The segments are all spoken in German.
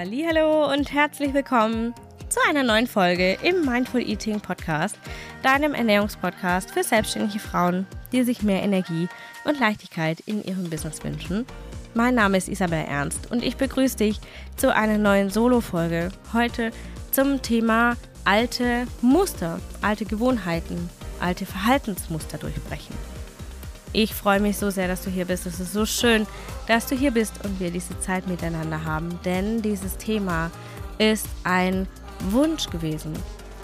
Hallo und herzlich willkommen zu einer neuen Folge im Mindful Eating Podcast, deinem Ernährungspodcast für selbstständige Frauen, die sich mehr Energie und Leichtigkeit in ihrem Business wünschen. Mein Name ist Isabel Ernst und ich begrüße dich zu einer neuen Solo-Folge. Heute zum Thema alte Muster, alte Gewohnheiten, alte Verhaltensmuster durchbrechen. Ich freue mich so sehr, dass du hier bist. Es ist so schön, dass du hier bist und wir diese Zeit miteinander haben, denn dieses Thema ist ein Wunsch gewesen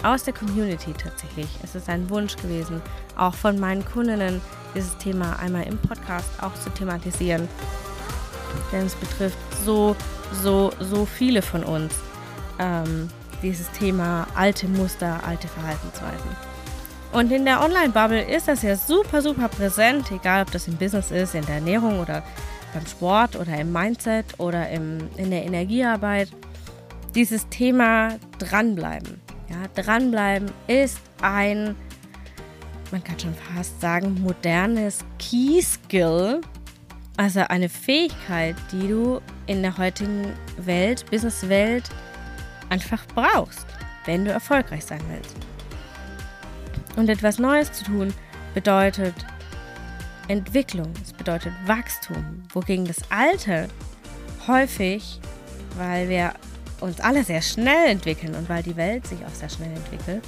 aus der Community tatsächlich. Es ist ein Wunsch gewesen, auch von meinen Kundinnen, dieses Thema einmal im Podcast auch zu thematisieren. Denn es betrifft so, so, so viele von uns. Ähm, dieses Thema alte Muster, alte Verhaltensweisen. Und in der Online-Bubble ist das ja super, super präsent, egal ob das im Business ist, in der Ernährung oder beim Sport oder im Mindset oder im, in der Energiearbeit. Dieses Thema dranbleiben. Ja, dranbleiben ist ein, man kann schon fast sagen, modernes Key-Skill. Also eine Fähigkeit, die du in der heutigen Welt, Businesswelt, einfach brauchst, wenn du erfolgreich sein willst. Und etwas Neues zu tun bedeutet Entwicklung, es bedeutet Wachstum, wogegen das Alte häufig, weil wir uns alle sehr schnell entwickeln und weil die Welt sich auch sehr schnell entwickelt,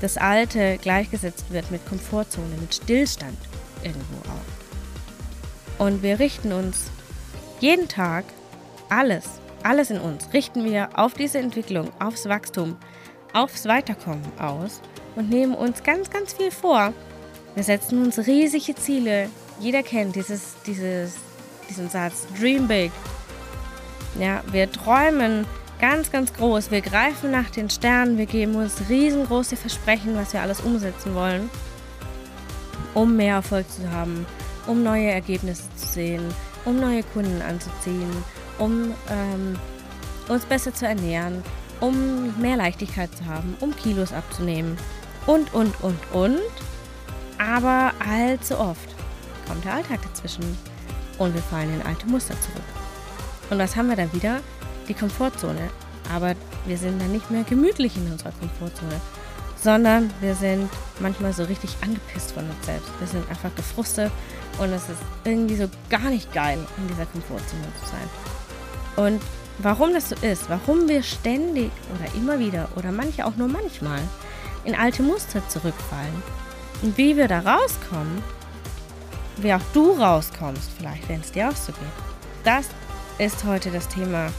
das Alte gleichgesetzt wird mit Komfortzone, mit Stillstand irgendwo auch. Und wir richten uns jeden Tag alles, alles in uns, richten wir auf diese Entwicklung, aufs Wachstum, aufs Weiterkommen aus und nehmen uns ganz, ganz viel vor. Wir setzen uns riesige Ziele. Jeder kennt dieses, dieses, diesen Satz, Dream Big. Ja, wir träumen ganz, ganz groß. Wir greifen nach den Sternen. Wir geben uns riesengroße Versprechen, was wir alles umsetzen wollen, um mehr Erfolg zu haben, um neue Ergebnisse zu sehen, um neue Kunden anzuziehen, um ähm, uns besser zu ernähren, um mehr Leichtigkeit zu haben, um Kilos abzunehmen und, und, und, und. Aber allzu oft kommt der Alltag dazwischen und wir fallen in alte Muster zurück. Und was haben wir da wieder? Die Komfortzone. Aber wir sind dann nicht mehr gemütlich in unserer Komfortzone, sondern wir sind manchmal so richtig angepisst von uns selbst. Wir sind einfach gefrustet und es ist irgendwie so gar nicht geil, in dieser Komfortzone zu sein. Und warum das so ist, warum wir ständig oder immer wieder oder manche auch nur manchmal in alte Muster zurückfallen. Und wie wir da rauskommen, wie auch du rauskommst, vielleicht, wenn es dir auch so geht. Das ist heute das Thema.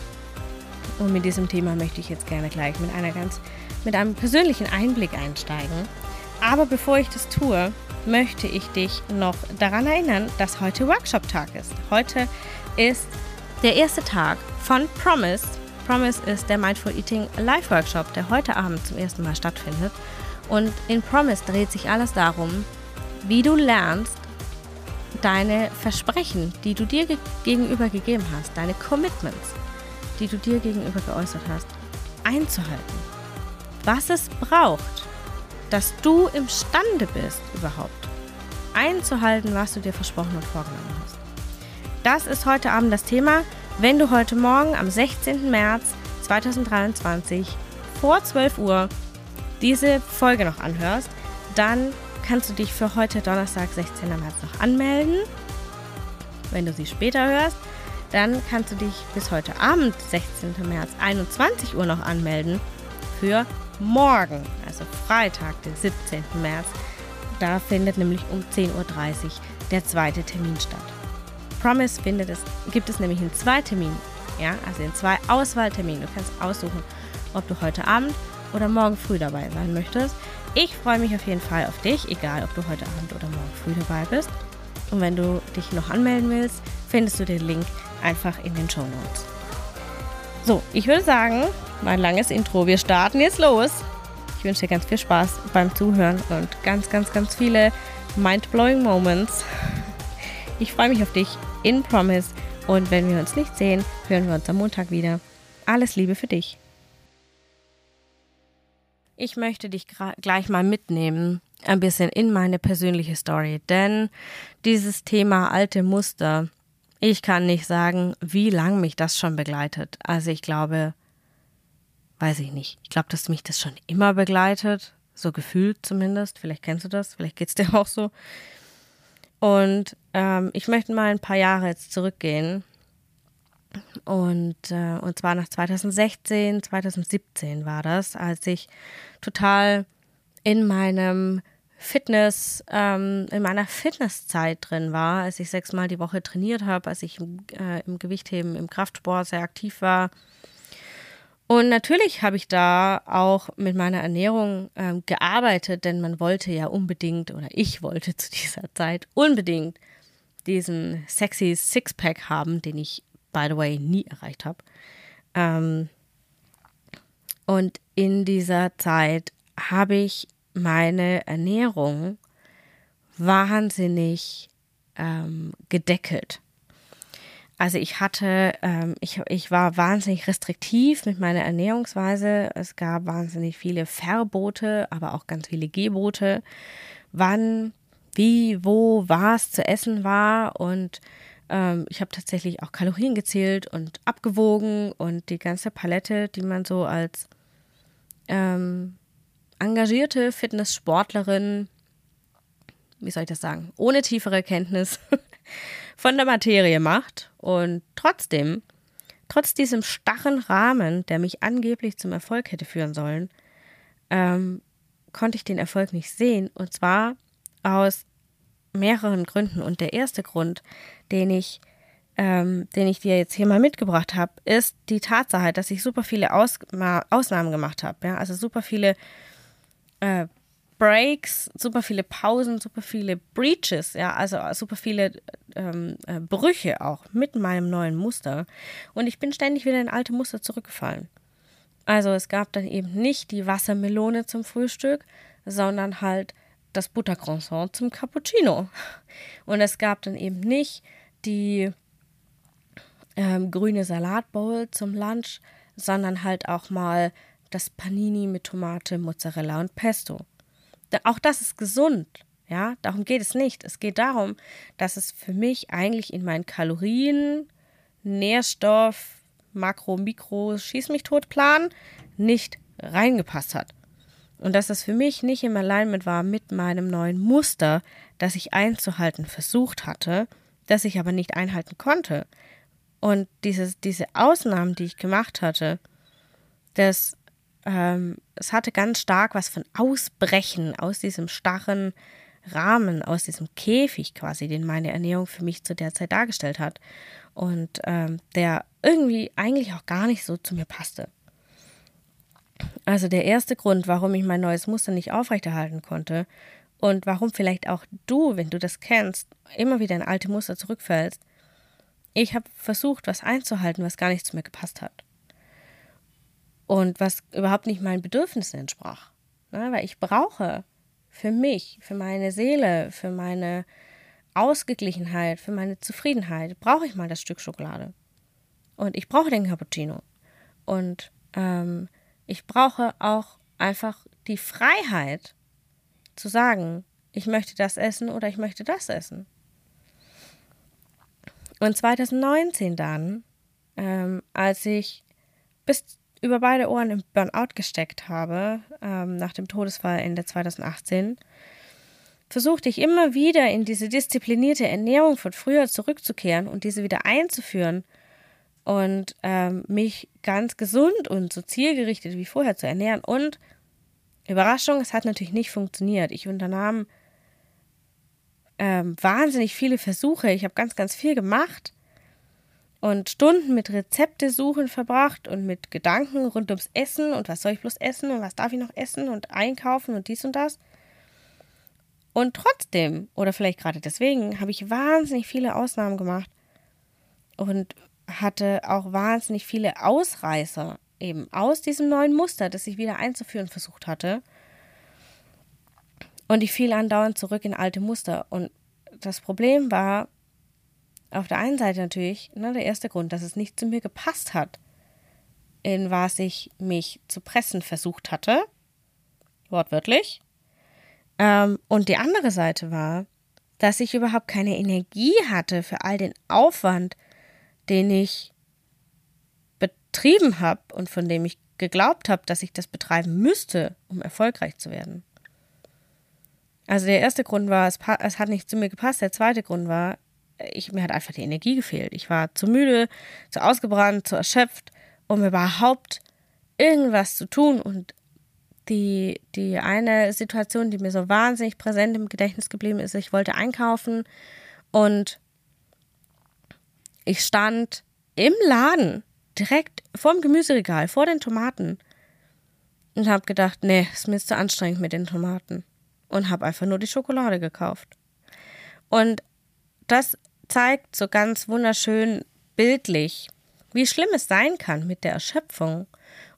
Und mit diesem Thema möchte ich jetzt gerne gleich mit einer ganz, mit einem persönlichen Einblick einsteigen. Aber bevor ich das tue, möchte ich dich noch daran erinnern, dass heute Workshop-Tag ist. Heute ist der erste Tag von Promise Promise ist der Mindful Eating Live Workshop, der heute Abend zum ersten Mal stattfindet. Und in Promise dreht sich alles darum, wie du lernst, deine Versprechen, die du dir ge gegenüber gegeben hast, deine Commitments, die du dir gegenüber geäußert hast, einzuhalten. Was es braucht, dass du imstande bist, überhaupt einzuhalten, was du dir versprochen und vorgenommen hast. Das ist heute Abend das Thema. Wenn du heute Morgen am 16. März 2023 vor 12 Uhr diese Folge noch anhörst, dann kannst du dich für heute Donnerstag, 16. März noch anmelden. Wenn du sie später hörst, dann kannst du dich bis heute Abend, 16. März, 21 Uhr noch anmelden für morgen, also Freitag, den 17. März. Da findet nämlich um 10.30 Uhr der zweite Termin statt. Promise findet es, gibt es nämlich in zwei Terminen. Ja, also in zwei Auswahlterminen. Du kannst aussuchen, ob du heute Abend oder morgen früh dabei sein möchtest. Ich freue mich auf jeden Fall auf dich, egal ob du heute Abend oder morgen früh dabei bist. Und wenn du dich noch anmelden willst, findest du den Link einfach in den Show Notes. So, ich würde sagen, mein langes Intro, wir starten jetzt los. Ich wünsche dir ganz viel Spaß beim Zuhören und ganz, ganz, ganz viele mind-blowing Moments. Ich freue mich auf dich in Promise. Und wenn wir uns nicht sehen, hören wir uns am Montag wieder. Alles Liebe für dich. Ich möchte dich gleich mal mitnehmen, ein bisschen in meine persönliche Story, denn dieses Thema alte Muster ich kann nicht sagen, wie lange mich das schon begleitet. Also ich glaube, weiß ich nicht. Ich glaube, dass mich das schon immer begleitet. So gefühlt zumindest. Vielleicht kennst du das, vielleicht geht es dir auch so. Und ähm, ich möchte mal ein paar Jahre jetzt zurückgehen. Und, äh, und zwar nach 2016, 2017 war das, als ich total in meinem Fitness, ähm, in meiner Fitnesszeit drin war, als ich sechsmal die Woche trainiert habe, als ich äh, im Gewichtheben, im Kraftsport sehr aktiv war. Und natürlich habe ich da auch mit meiner Ernährung ähm, gearbeitet, denn man wollte ja unbedingt, oder ich wollte zu dieser Zeit unbedingt diesen sexy Sixpack haben, den ich, by the way, nie erreicht habe. Ähm, und in dieser Zeit habe ich meine Ernährung wahnsinnig ähm, gedeckelt. Also ich hatte, ähm, ich, ich war wahnsinnig restriktiv mit meiner Ernährungsweise. Es gab wahnsinnig viele Verbote, aber auch ganz viele Gebote, wann, wie, wo, was zu essen war. Und ähm, ich habe tatsächlich auch Kalorien gezählt und abgewogen und die ganze Palette, die man so als ähm, engagierte Fitnesssportlerin, wie soll ich das sagen, ohne tiefere Kenntnis von der Materie macht und trotzdem, trotz diesem starren Rahmen, der mich angeblich zum Erfolg hätte führen sollen, ähm, konnte ich den Erfolg nicht sehen und zwar aus mehreren Gründen und der erste Grund, den ich ähm, den ich dir jetzt hier mal mitgebracht habe, ist die Tatsache, dass ich super viele Aus Ausnahmen gemacht habe. Ja? Also super viele äh, Breaks, super viele Pausen, super viele Breaches, ja, also super viele ähm, äh, Brüche auch mit meinem neuen Muster. Und ich bin ständig wieder in alte Muster zurückgefallen. Also es gab dann eben nicht die Wassermelone zum Frühstück, sondern halt das Buttercroissant zum Cappuccino. Und es gab dann eben nicht die ähm, grüne Salatbowl zum Lunch, sondern halt auch mal das Panini mit Tomate, Mozzarella und Pesto. Auch das ist gesund. Ja, darum geht es nicht. Es geht darum, dass es für mich eigentlich in meinen Kalorien, Nährstoff, Makro, Mikro, Schieß mich tot Plan nicht reingepasst hat. Und dass es für mich nicht im Alignment war mit meinem neuen Muster, das ich einzuhalten versucht hatte, das ich aber nicht einhalten konnte. Und dieses, diese Ausnahmen, die ich gemacht hatte, das ähm, es hatte ganz stark was von Ausbrechen aus diesem starren Rahmen, aus diesem Käfig quasi, den meine Ernährung für mich zu der Zeit dargestellt hat. Und ähm, der irgendwie eigentlich auch gar nicht so zu mir passte. Also der erste Grund, warum ich mein neues Muster nicht aufrechterhalten konnte und warum vielleicht auch du, wenn du das kennst, immer wieder in alte Muster zurückfällst. Ich habe versucht, was einzuhalten, was gar nicht zu mir gepasst hat und was überhaupt nicht meinen Bedürfnissen entsprach. Ne? Weil ich brauche für mich, für meine Seele, für meine Ausgeglichenheit, für meine Zufriedenheit, brauche ich mal das Stück Schokolade. Und ich brauche den Cappuccino. Und ähm, ich brauche auch einfach die Freiheit zu sagen, ich möchte das essen oder ich möchte das essen. Und 2019 dann, ähm, als ich bis über beide Ohren im Burnout gesteckt habe, ähm, nach dem Todesfall Ende 2018, versuchte ich immer wieder in diese disziplinierte Ernährung von früher zurückzukehren und diese wieder einzuführen und ähm, mich ganz gesund und so zielgerichtet wie vorher zu ernähren. Und Überraschung, es hat natürlich nicht funktioniert. Ich unternahm ähm, wahnsinnig viele Versuche. Ich habe ganz, ganz viel gemacht und Stunden mit Rezepte suchen verbracht und mit Gedanken rund ums Essen und was soll ich bloß essen und was darf ich noch essen und einkaufen und dies und das. Und trotzdem, oder vielleicht gerade deswegen, habe ich wahnsinnig viele Ausnahmen gemacht und hatte auch wahnsinnig viele Ausreißer eben aus diesem neuen Muster, das ich wieder einzuführen versucht hatte. Und ich fiel andauernd zurück in alte Muster. Und das Problem war, auf der einen Seite natürlich, ne, der erste Grund, dass es nicht zu mir gepasst hat, in was ich mich zu pressen versucht hatte, wortwörtlich. Ähm, und die andere Seite war, dass ich überhaupt keine Energie hatte für all den Aufwand, den ich betrieben habe und von dem ich geglaubt habe, dass ich das betreiben müsste, um erfolgreich zu werden. Also der erste Grund war, es, es hat nicht zu mir gepasst. Der zweite Grund war, ich, mir hat einfach die Energie gefehlt. Ich war zu müde, zu ausgebrannt, zu erschöpft, um überhaupt irgendwas zu tun. Und die, die eine Situation, die mir so wahnsinnig präsent im Gedächtnis geblieben ist, ich wollte einkaufen und ich stand im Laden, direkt vorm Gemüseregal, vor den Tomaten und habe gedacht, nee, ist mir zu anstrengend mit den Tomaten und habe einfach nur die Schokolade gekauft. Und das zeigt so ganz wunderschön bildlich, wie schlimm es sein kann mit der Erschöpfung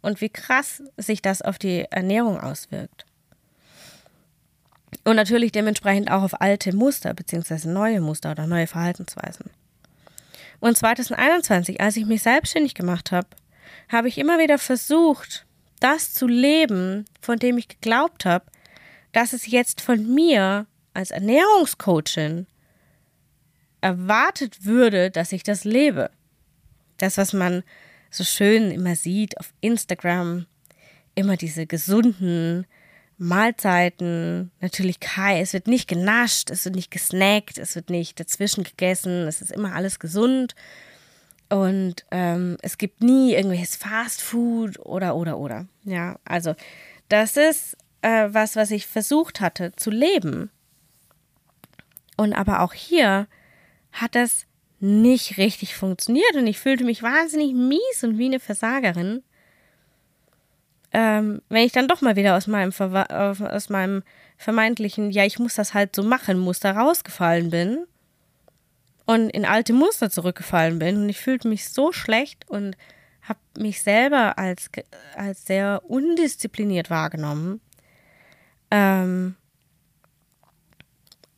und wie krass sich das auf die Ernährung auswirkt. Und natürlich dementsprechend auch auf alte Muster bzw. neue Muster oder neue Verhaltensweisen. Und 2021, als ich mich selbstständig gemacht habe, habe ich immer wieder versucht, das zu leben, von dem ich geglaubt habe, dass es jetzt von mir als Ernährungscoachin erwartet würde, dass ich das lebe. Das, was man so schön immer sieht auf Instagram, immer diese gesunden Mahlzeiten, natürlich Kai, es wird nicht genascht, es wird nicht gesnackt, es wird nicht dazwischen gegessen, es ist immer alles gesund und ähm, es gibt nie irgendwelches Fast Food oder oder oder. Ja, also das ist äh, was, was ich versucht hatte zu leben. Und aber auch hier hat das nicht richtig funktioniert und ich fühlte mich wahnsinnig mies und wie eine Versagerin. Ähm, wenn ich dann doch mal wieder aus meinem, aus meinem vermeintlichen, ja, ich muss das halt so machen, Muster rausgefallen bin und in alte Muster zurückgefallen bin und ich fühlte mich so schlecht und habe mich selber als, als sehr undiszipliniert wahrgenommen ähm,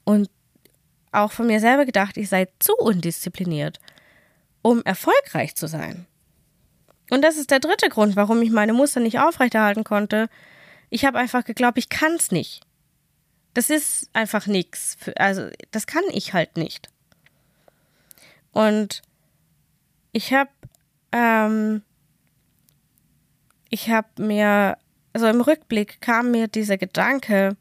und auch von mir selber gedacht, ich sei zu undiszipliniert, um erfolgreich zu sein. Und das ist der dritte Grund, warum ich meine Muster nicht aufrechterhalten konnte. Ich habe einfach geglaubt, ich kann es nicht. Das ist einfach nichts. Also, das kann ich halt nicht. Und ich habe ähm, ich habe mir also im Rückblick kam mir dieser Gedanke,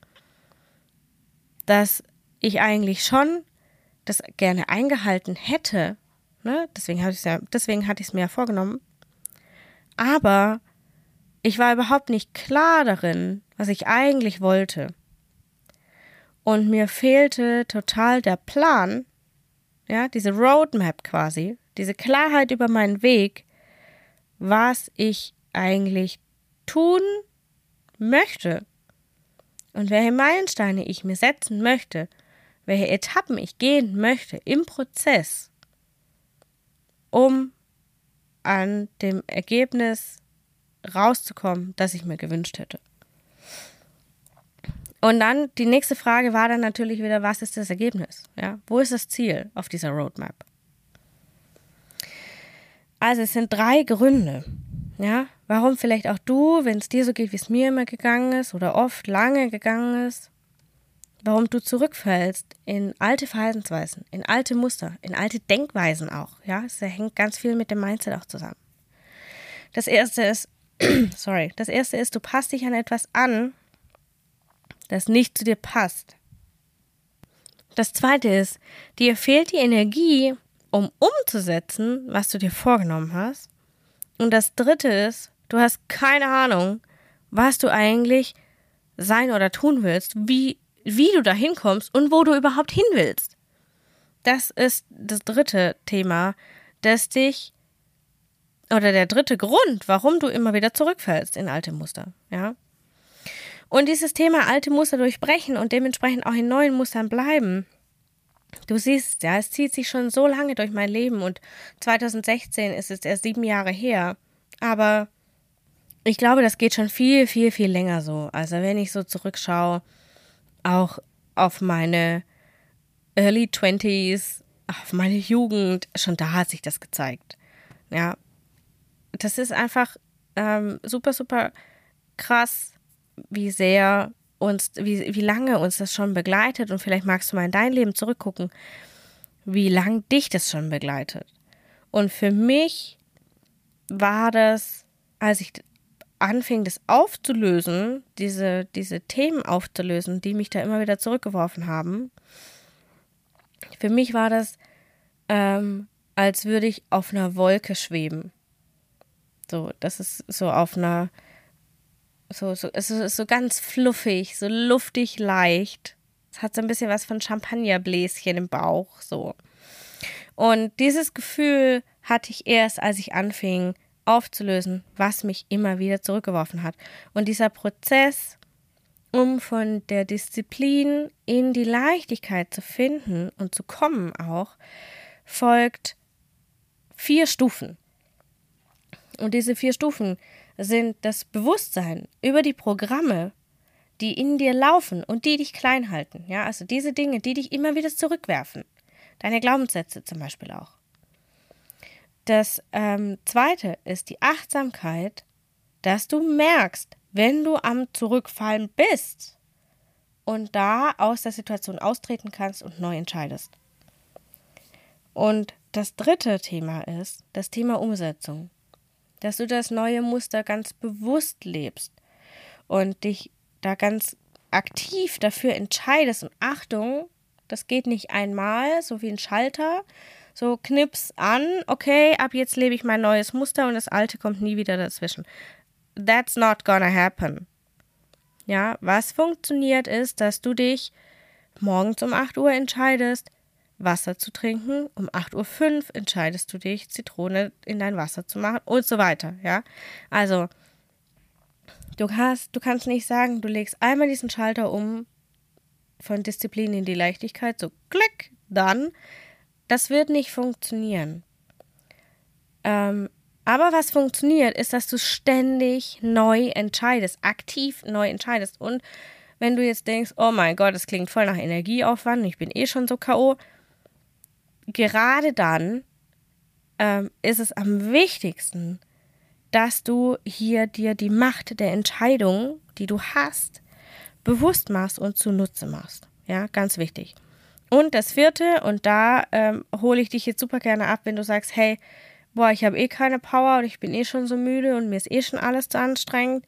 dass ich eigentlich schon das gerne eingehalten hätte. Ne? Deswegen, hatte ja, deswegen hatte ich es mir ja vorgenommen. Aber ich war überhaupt nicht klar darin, was ich eigentlich wollte. Und mir fehlte total der Plan, ja, diese Roadmap quasi, diese Klarheit über meinen Weg, was ich eigentlich tun möchte und welche Meilensteine ich mir setzen möchte, welche Etappen ich gehen möchte im Prozess, um an dem Ergebnis rauszukommen, das ich mir gewünscht hätte. Und dann die nächste Frage war dann natürlich wieder, was ist das Ergebnis? Ja, wo ist das Ziel auf dieser Roadmap? Also es sind drei Gründe, ja, warum vielleicht auch du, wenn es dir so geht, wie es mir immer gegangen ist oder oft lange gegangen ist, warum du zurückfällst in alte Verhaltensweisen, in alte Muster, in alte Denkweisen auch. Ja, es hängt ganz viel mit dem Mindset auch zusammen. Das erste ist, sorry, das erste ist, du passt dich an etwas an, das nicht zu dir passt. Das zweite ist, dir fehlt die Energie, um umzusetzen, was du dir vorgenommen hast. Und das dritte ist, du hast keine Ahnung, was du eigentlich sein oder tun willst, wie, wie du da hinkommst und wo du überhaupt hin willst. Das ist das dritte Thema, das dich oder der dritte Grund, warum du immer wieder zurückfällst in alte Muster, ja. Und dieses Thema alte Muster durchbrechen und dementsprechend auch in neuen Mustern bleiben, Du siehst, ja, es zieht sich schon so lange durch mein Leben und 2016 ist es erst sieben Jahre her. Aber ich glaube, das geht schon viel, viel, viel länger so. Also wenn ich so zurückschaue, auch auf meine Early Twenties, auf meine Jugend, schon da hat sich das gezeigt. Ja, das ist einfach ähm, super, super krass, wie sehr uns, wie, wie lange uns das schon begleitet und vielleicht magst du mal in dein Leben zurückgucken, wie lange dich das schon begleitet. Und für mich war das, als ich anfing, das aufzulösen, diese, diese Themen aufzulösen, die mich da immer wieder zurückgeworfen haben, für mich war das, ähm, als würde ich auf einer Wolke schweben. So, das ist so auf einer, so, so, es ist so ganz fluffig, so luftig leicht. Es hat so ein bisschen was von Champagnerbläschen im Bauch, so. Und dieses Gefühl hatte ich erst, als ich anfing aufzulösen, was mich immer wieder zurückgeworfen hat. Und dieser Prozess, um von der Disziplin in die Leichtigkeit zu finden und zu kommen auch, folgt vier Stufen. Und diese vier Stufen sind das Bewusstsein über die Programme, die in dir laufen und die dich klein halten. Ja, also diese Dinge, die dich immer wieder zurückwerfen. Deine Glaubenssätze zum Beispiel auch. Das ähm, zweite ist die Achtsamkeit, dass du merkst, wenn du am Zurückfallen bist und da aus der Situation austreten kannst und neu entscheidest. Und das dritte Thema ist das Thema Umsetzung dass du das neue Muster ganz bewusst lebst und dich da ganz aktiv dafür entscheidest. Und Achtung, das geht nicht einmal, so wie ein Schalter, so knips an, okay, ab jetzt lebe ich mein neues Muster und das alte kommt nie wieder dazwischen. That's not gonna happen. Ja, was funktioniert ist, dass du dich morgens um 8 Uhr entscheidest, Wasser zu trinken. Um 8.05 Uhr entscheidest du dich, Zitrone in dein Wasser zu machen und so weiter. Ja, also du hast, du kannst nicht sagen, du legst einmal diesen Schalter um von Disziplin in die Leichtigkeit, so klick, dann. Das wird nicht funktionieren. Ähm, aber was funktioniert, ist, dass du ständig neu entscheidest, aktiv neu entscheidest. Und wenn du jetzt denkst, oh mein Gott, das klingt voll nach Energieaufwand, ich bin eh schon so K.O., gerade dann ähm, ist es am wichtigsten, dass du hier dir die Macht der Entscheidung, die du hast, bewusst machst und zunutze machst. Ja, ganz wichtig. Und das vierte, und da ähm, hole ich dich jetzt super gerne ab, wenn du sagst, hey, boah, ich habe eh keine Power und ich bin eh schon so müde und mir ist eh schon alles zu anstrengend,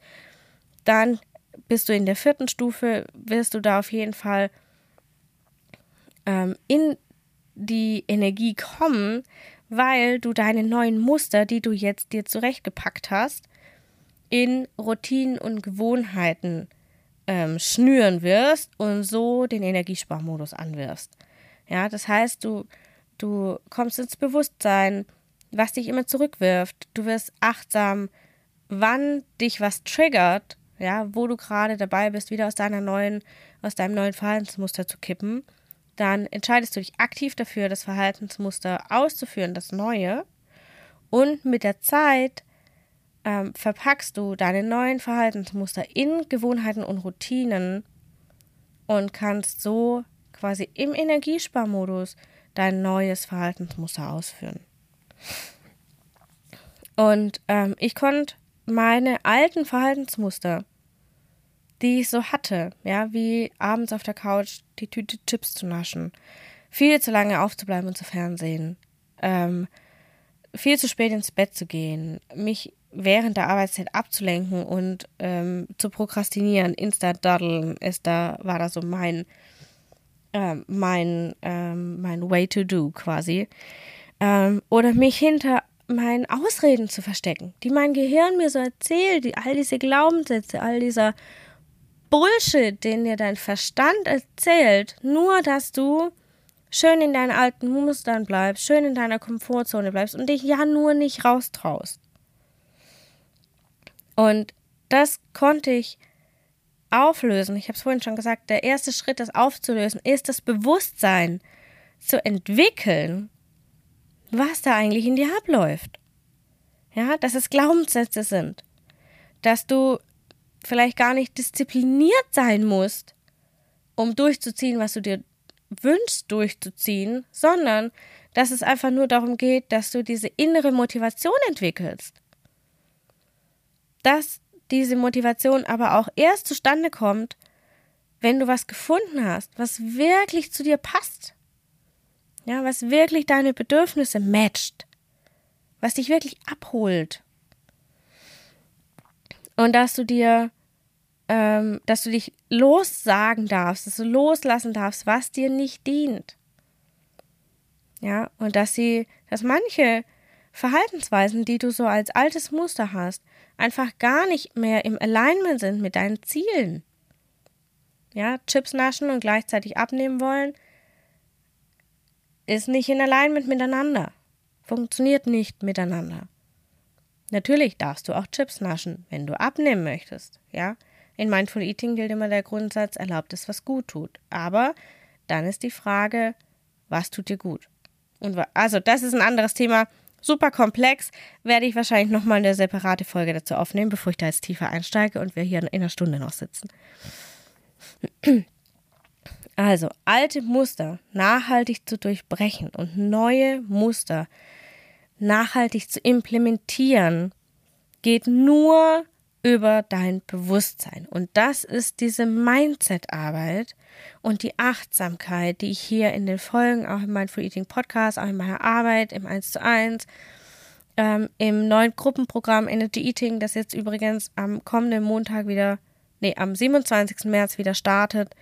dann bist du in der vierten Stufe, wirst du da auf jeden Fall ähm, in die Energie kommen, weil du deine neuen Muster, die du jetzt dir zurechtgepackt hast, in Routinen und Gewohnheiten ähm, schnüren wirst und so den Energiesparmodus anwirfst. Ja, das heißt, du, du kommst ins Bewusstsein, was dich immer zurückwirft. Du wirst achtsam, wann dich was triggert, ja, wo du gerade dabei bist, wieder aus deiner neuen, aus deinem neuen Verhaltensmuster zu kippen dann entscheidest du dich aktiv dafür, das Verhaltensmuster auszuführen, das neue. Und mit der Zeit ähm, verpackst du deine neuen Verhaltensmuster in Gewohnheiten und Routinen und kannst so quasi im Energiesparmodus dein neues Verhaltensmuster ausführen. Und ähm, ich konnte meine alten Verhaltensmuster die ich so hatte, ja, wie abends auf der Couch die Tüte Chips zu naschen, viel zu lange aufzubleiben und zu Fernsehen, ähm, viel zu spät ins Bett zu gehen, mich während der Arbeitszeit abzulenken und ähm, zu prokrastinieren, Insta-Daddeln ist da, war da so mein, äh, mein, ähm, mein Way to do quasi. Ähm, oder mich hinter meinen Ausreden zu verstecken, die mein Gehirn mir so erzählt, die, all diese Glaubenssätze, all dieser Bullshit, den dir dein Verstand erzählt, nur dass du schön in deinen alten Mustern bleibst, schön in deiner Komfortzone bleibst und dich ja nur nicht raustraust. Und das konnte ich auflösen. Ich habe es vorhin schon gesagt, der erste Schritt, das aufzulösen, ist das Bewusstsein zu entwickeln, was da eigentlich in dir abläuft. Ja, dass es Glaubenssätze sind, dass du vielleicht gar nicht diszipliniert sein musst, um durchzuziehen, was du dir wünschst durchzuziehen, sondern dass es einfach nur darum geht, dass du diese innere Motivation entwickelst. Dass diese Motivation aber auch erst zustande kommt, wenn du was gefunden hast, was wirklich zu dir passt, ja, was wirklich deine Bedürfnisse matcht, was dich wirklich abholt. Und dass du dir, ähm, dass du dich lossagen darfst, dass du loslassen darfst, was dir nicht dient. Ja, und dass sie, dass manche Verhaltensweisen, die du so als altes Muster hast, einfach gar nicht mehr im Alignment sind mit deinen Zielen. Ja, Chips naschen und gleichzeitig abnehmen wollen, ist nicht in Alignment miteinander. Funktioniert nicht miteinander. Natürlich darfst du auch Chips naschen, wenn du abnehmen möchtest. Ja, in Mindful Eating gilt immer der Grundsatz, erlaubt es, was gut tut. Aber dann ist die Frage, was tut dir gut? Und also, das ist ein anderes Thema. Super komplex. Werde ich wahrscheinlich nochmal eine separate Folge dazu aufnehmen, bevor ich da jetzt tiefer einsteige und wir hier in einer Stunde noch sitzen. Also, alte Muster nachhaltig zu durchbrechen und neue Muster nachhaltig zu implementieren, geht nur über dein Bewusstsein. Und das ist diese Mindset-Arbeit und die Achtsamkeit, die ich hier in den Folgen, auch in meinem Mindful Eating Podcast, auch in meiner Arbeit im 1 zu 1, ähm, im neuen Gruppenprogramm Energy Eating, das jetzt übrigens am kommenden Montag wieder, nee, am 27. März wieder startet.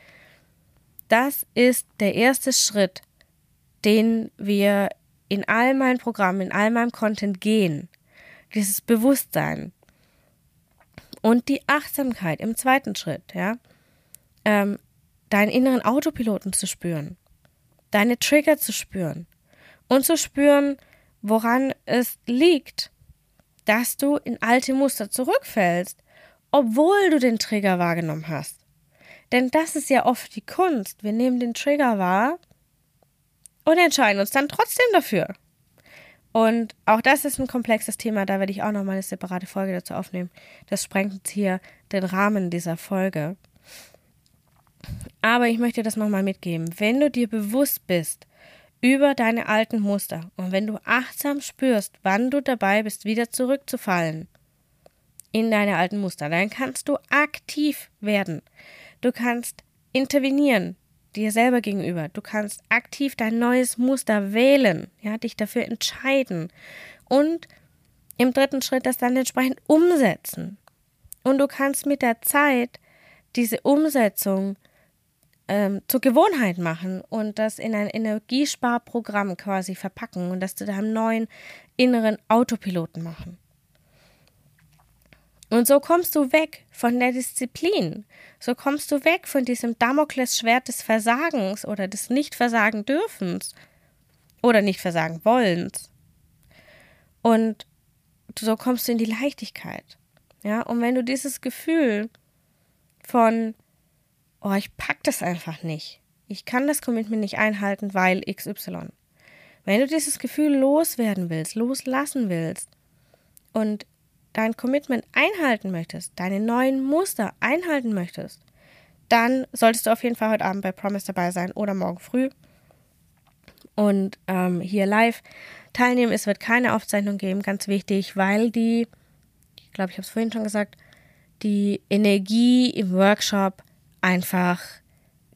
Das ist der erste Schritt, den wir in all meinen Programmen, in all meinem Content gehen. Dieses Bewusstsein und die Achtsamkeit im zweiten Schritt, ja, ähm, deinen inneren Autopiloten zu spüren, deine Trigger zu spüren und zu spüren, woran es liegt, dass du in alte Muster zurückfällst, obwohl du den Trigger wahrgenommen hast. Denn das ist ja oft die Kunst. Wir nehmen den Trigger wahr und entscheiden uns dann trotzdem dafür. Und auch das ist ein komplexes Thema, da werde ich auch nochmal eine separate Folge dazu aufnehmen. Das sprengt jetzt hier den Rahmen dieser Folge. Aber ich möchte das nochmal mitgeben. Wenn du dir bewusst bist über deine alten Muster und wenn du achtsam spürst, wann du dabei bist, wieder zurückzufallen in deine alten Muster, dann kannst du aktiv werden. Du kannst intervenieren dir selber gegenüber. Du kannst aktiv dein neues Muster wählen, ja, dich dafür entscheiden und im dritten Schritt das dann entsprechend umsetzen. Und du kannst mit der Zeit diese Umsetzung ähm, zur Gewohnheit machen und das in ein Energiesparprogramm quasi verpacken und das zu deinem neuen inneren Autopiloten machen. Und so kommst du weg von der Disziplin. So kommst du weg von diesem Damoklesschwert des Versagens oder des Nicht-Versagen dürfens oder nicht versagen wollens. Und so kommst du in die Leichtigkeit. Ja, und wenn du dieses Gefühl von, oh, ich pack das einfach nicht. Ich kann das Commitment nicht einhalten, weil XY. Wenn du dieses Gefühl loswerden willst, loslassen willst und dein Commitment einhalten möchtest, deine neuen Muster einhalten möchtest, dann solltest du auf jeden Fall heute Abend bei Promise dabei sein oder morgen früh und ähm, hier live teilnehmen. Es wird keine Aufzeichnung geben, ganz wichtig, weil die, ich glaube, ich habe es vorhin schon gesagt, die Energie im Workshop einfach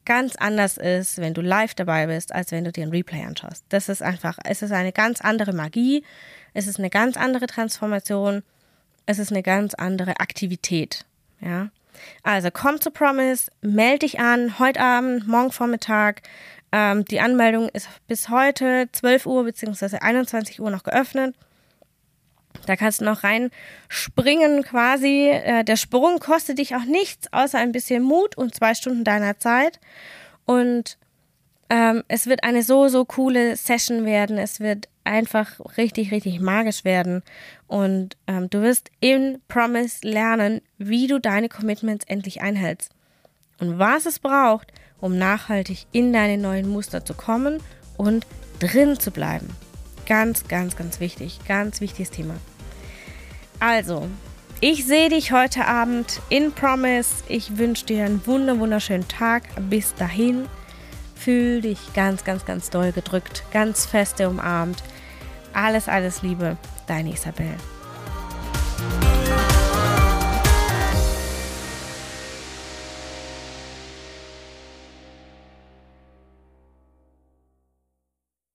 ganz anders ist, wenn du live dabei bist, als wenn du dir ein Replay anschaust. Das ist einfach, es ist eine ganz andere Magie, es ist eine ganz andere Transformation es ist eine ganz andere Aktivität. Ja. Also komm zu Promise, melde dich an, heute Abend, morgen Vormittag. Ähm, die Anmeldung ist bis heute 12 Uhr bzw. 21 Uhr noch geöffnet. Da kannst du noch reinspringen quasi. Äh, der Sprung kostet dich auch nichts, außer ein bisschen Mut und zwei Stunden deiner Zeit. Und ähm, es wird eine so, so coole Session werden. Es wird einfach richtig, richtig magisch werden. Und ähm, du wirst in Promise lernen, wie du deine Commitments endlich einhältst. Und was es braucht, um nachhaltig in deine neuen Muster zu kommen und drin zu bleiben. Ganz, ganz, ganz wichtig. Ganz wichtiges Thema. Also, ich sehe dich heute Abend in Promise. Ich wünsche dir einen wunderschönen Tag. Bis dahin. Fühl dich ganz, ganz, ganz doll gedrückt, ganz feste umarmt. Alles, alles Liebe, deine Isabel.